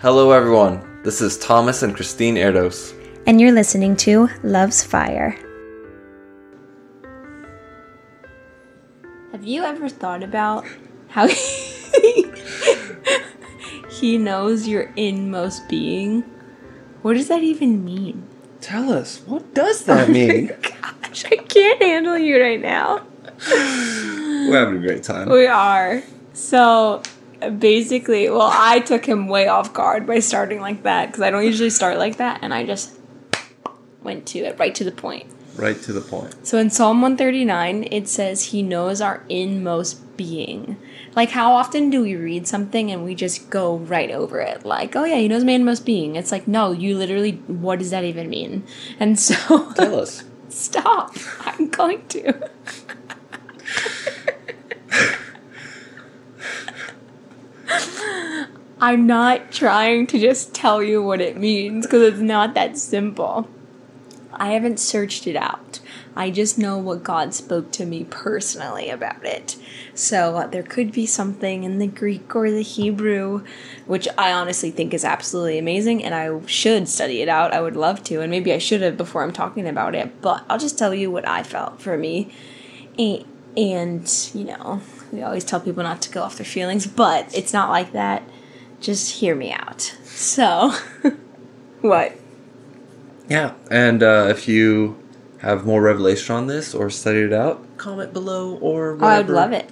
Hello, everyone. This is Tamas and Kristine Erdos. And you're listening to Love's Fire. Have you ever thought about how he knows your inmost being? What does that even mean? Tell us, what does that oh mean? Gosh, I can't handle you right now. We're having a great time. We are. So basically, well, I took him way off guard by starting like that because I don't usually start like that, and I just went to it right to the point. Right to the point. So in Psalm 139, it says, He knows our inmost being. Like, how often do we read something and we just go right over it? Like, oh yeah, He knows my inmost being. It's like, no, you literally, what does that even mean? And so. Tell us. Stop. I'm going to. I'm not trying to just tell you what it means because it's not that simple. I haven't searched it out. I just know what God spoke to me personally about it. So uh, there could be something in the Greek or the Hebrew, which I honestly think is absolutely amazing, and I should study it out. I would love to, and maybe I should have before I'm talking about it, but I'll just tell you what I felt for me. And, and you know, we always tell people not to go off their feelings, but it's not like that. Just hear me out. So, what? Yeah, and uh, if you have more revelation on this or studied it out, comment below or whatever. Oh, I would love it.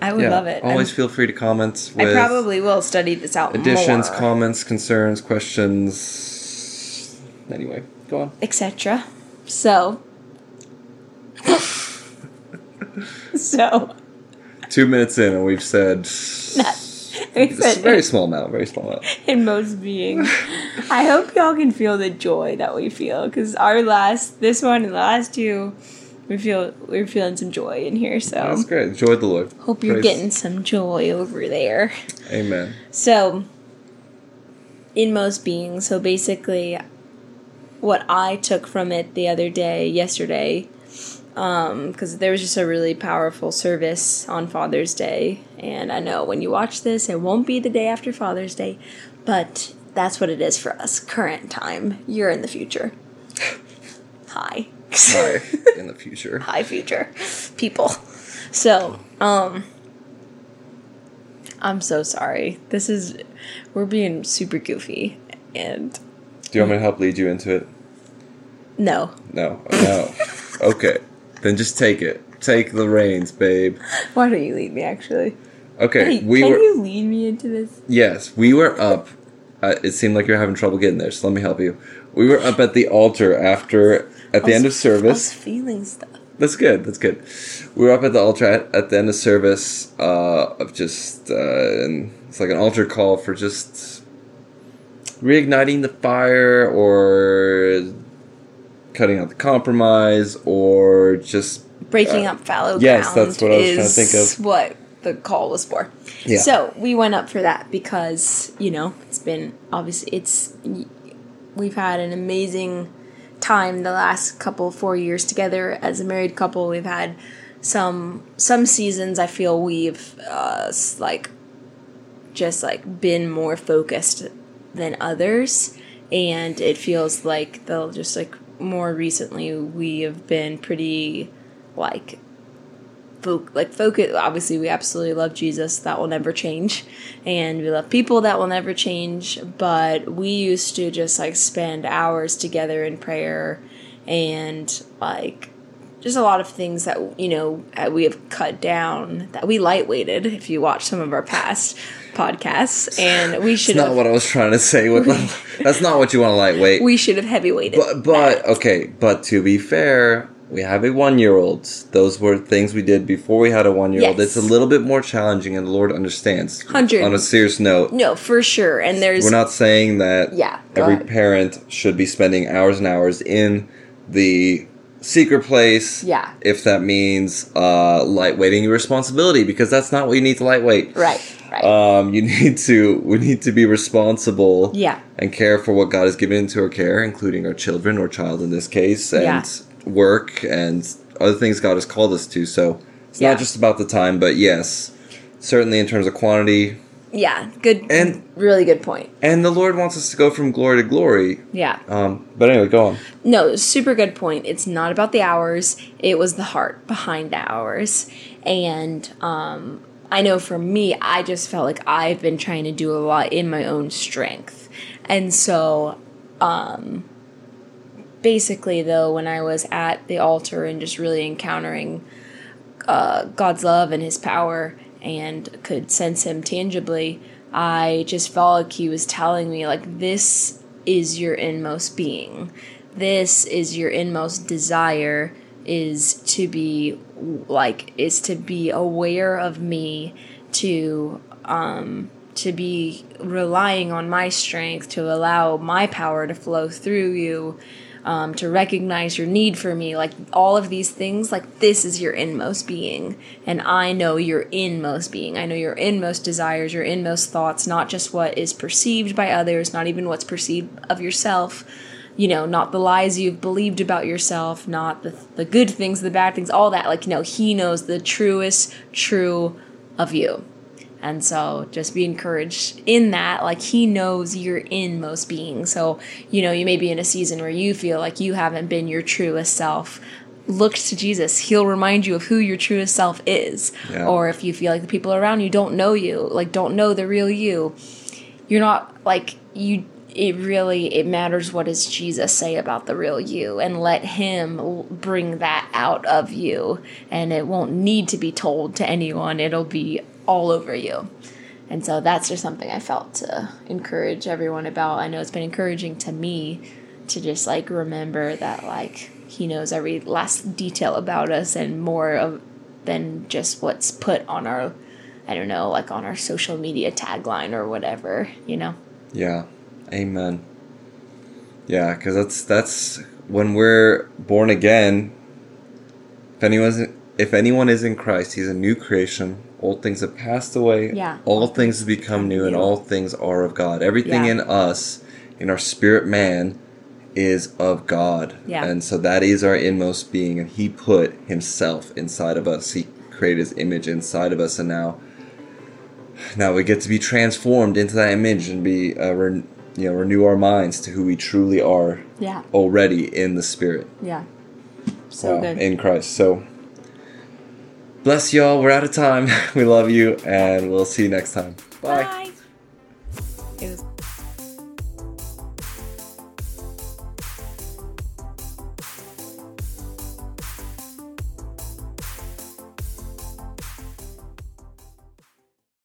I would yeah, love it. Always I'm- feel free to comment I probably will study this out additions, more, comments, concerns, questions. Anyway, go on. etc. So, so Two minutes in, and we've said we it's a very small amount. Very small amount. in most being. I hope y'all can feel the joy that we feel because our last, this one and the last two, we feel we're feeling some joy in here. So That's great. Enjoy the Lord. hope you're Praise- getting some joy over there. Amen. So, in most beings, so basically, what I took from it the other day, yesterday, because there was just a really powerful service on Father's Day. And I know when you watch this, it won't be the day after Father's Day, but that's what it is for us, current time. You're in the future. Hi. Bye. in the future. Hi, future people. So, um, I'm so sorry. This is, we're being super goofy. And Do you want me to help lead you into it? no, No. No. okay. Then just take it. Take the reins, babe. why don't you lead me actually? Okay. Hey, we can were. you lead me into this? Yes, we were up. Uh, it seemed like you're having trouble getting there, so let me help you. We were up at the altar after at the end of I was service. feeling stuff. That's good. That's good. We were up at the altar at, at the end of service uh, of just, uh, and it's like an altar call for just reigniting the fire or cutting out the compromise or just Breaking Uh, up fallow yes, ground that's what I was trying to think of. what the call was for. Yeah. So we went up for that because you know it's been obviously it's we've had an amazing time the last couple four years together as a married couple. We've had some some seasons I feel we've uh, like just like been more focused than others and it feels like they'll just like more recently we have been pretty like fo- like focus obviously we absolutely love jesus. That will never change. And we love people that will never change. But we used to just like spend hours together in prayer and like just a lot of things that you know uh, we have cut down that we lightweighted if you watch some of our past podcasts and we should That's not what I was trying to say. With that's not what you want to lightweight. we should have heavyweighted But, but okay, but to be fair, we have a one year old. Those were things we did before we had a one year old. Yes. It's a little bit more challenging, and the Lord understands. Hundred. On a serious note, no for sure and there's we're not saying that Yeah, every ahead. parent should be spending hours and hours in the secret place. Yeah. If that means uh, lightweighting your responsibility, because that's not what you need to lightweight. right right Um, you need to. We need to be responsible yeah and care for what God has given into our care, including our children or child in this case, and Yeah. work and other things God has called us to. So it's Yeah. not just about the time, but yes, certainly in terms of quantity, yeah, good And- really good point. And the Lord wants us to go from glory to glory. Yeah. Um, but anyway, go on. No, super good point. It's not about the hours. It was the heart behind the hours. And um, I know for me, I just felt like I've been trying to do a lot in my own strength. And so, um, basically, though, when I was at the altar and just really encountering uh, God's love and His power and could sense Him tangibly, I just felt like He was telling me, like, this is your inmost being. This is your inmost desire is to be like is to be aware of me to um to be relying on my strength to allow my power to flow through you um, to recognize your need for me like all of these things like this is your inmost being and i know your inmost being i know your inmost desires your inmost thoughts not just what is perceived by others not even what's perceived of yourself you know, not the lies you've believed about yourself, not the, the good things, the bad things, all that. Like, you know, he knows the truest true of you. And so just be encouraged in that. Like, he knows your inmost being. So, you know, you may be in a season where you feel like you haven't been your truest self. Look to Jesus. He'll remind you of who your truest self is. Yeah. Or if you feel like the people around you don't know you, like, don't know the real you, you're not like, you it really it matters what does jesus say about the real you and let him bring that out of you and it won't need to be told to anyone it'll be all over you and so that's just something i felt to encourage everyone about i know it's been encouraging to me to just like remember that like he knows every last detail about us and more of than just what's put on our i don't know like on our social media tagline or whatever you know Yeah. Amen. Yeah, because that's that's when we're born again. If anyone's if anyone is in Christ, he's a new creation. Old things have passed away. Yeah. All things have become new, and all things are of God. Everything Yeah. in us, in our spirit man, is of God. Yeah. And so that is our inmost being, and He put Himself inside of us. He created His image inside of us, and now, now we get to be transformed into that image and be, uh, re- you know, renew our minds to who we truly are yeah already in the Spirit. Yeah. So Wow, good. in Christ. So bless y'all. We're out of time. we love you, and we'll see you next time. Bye. Bye.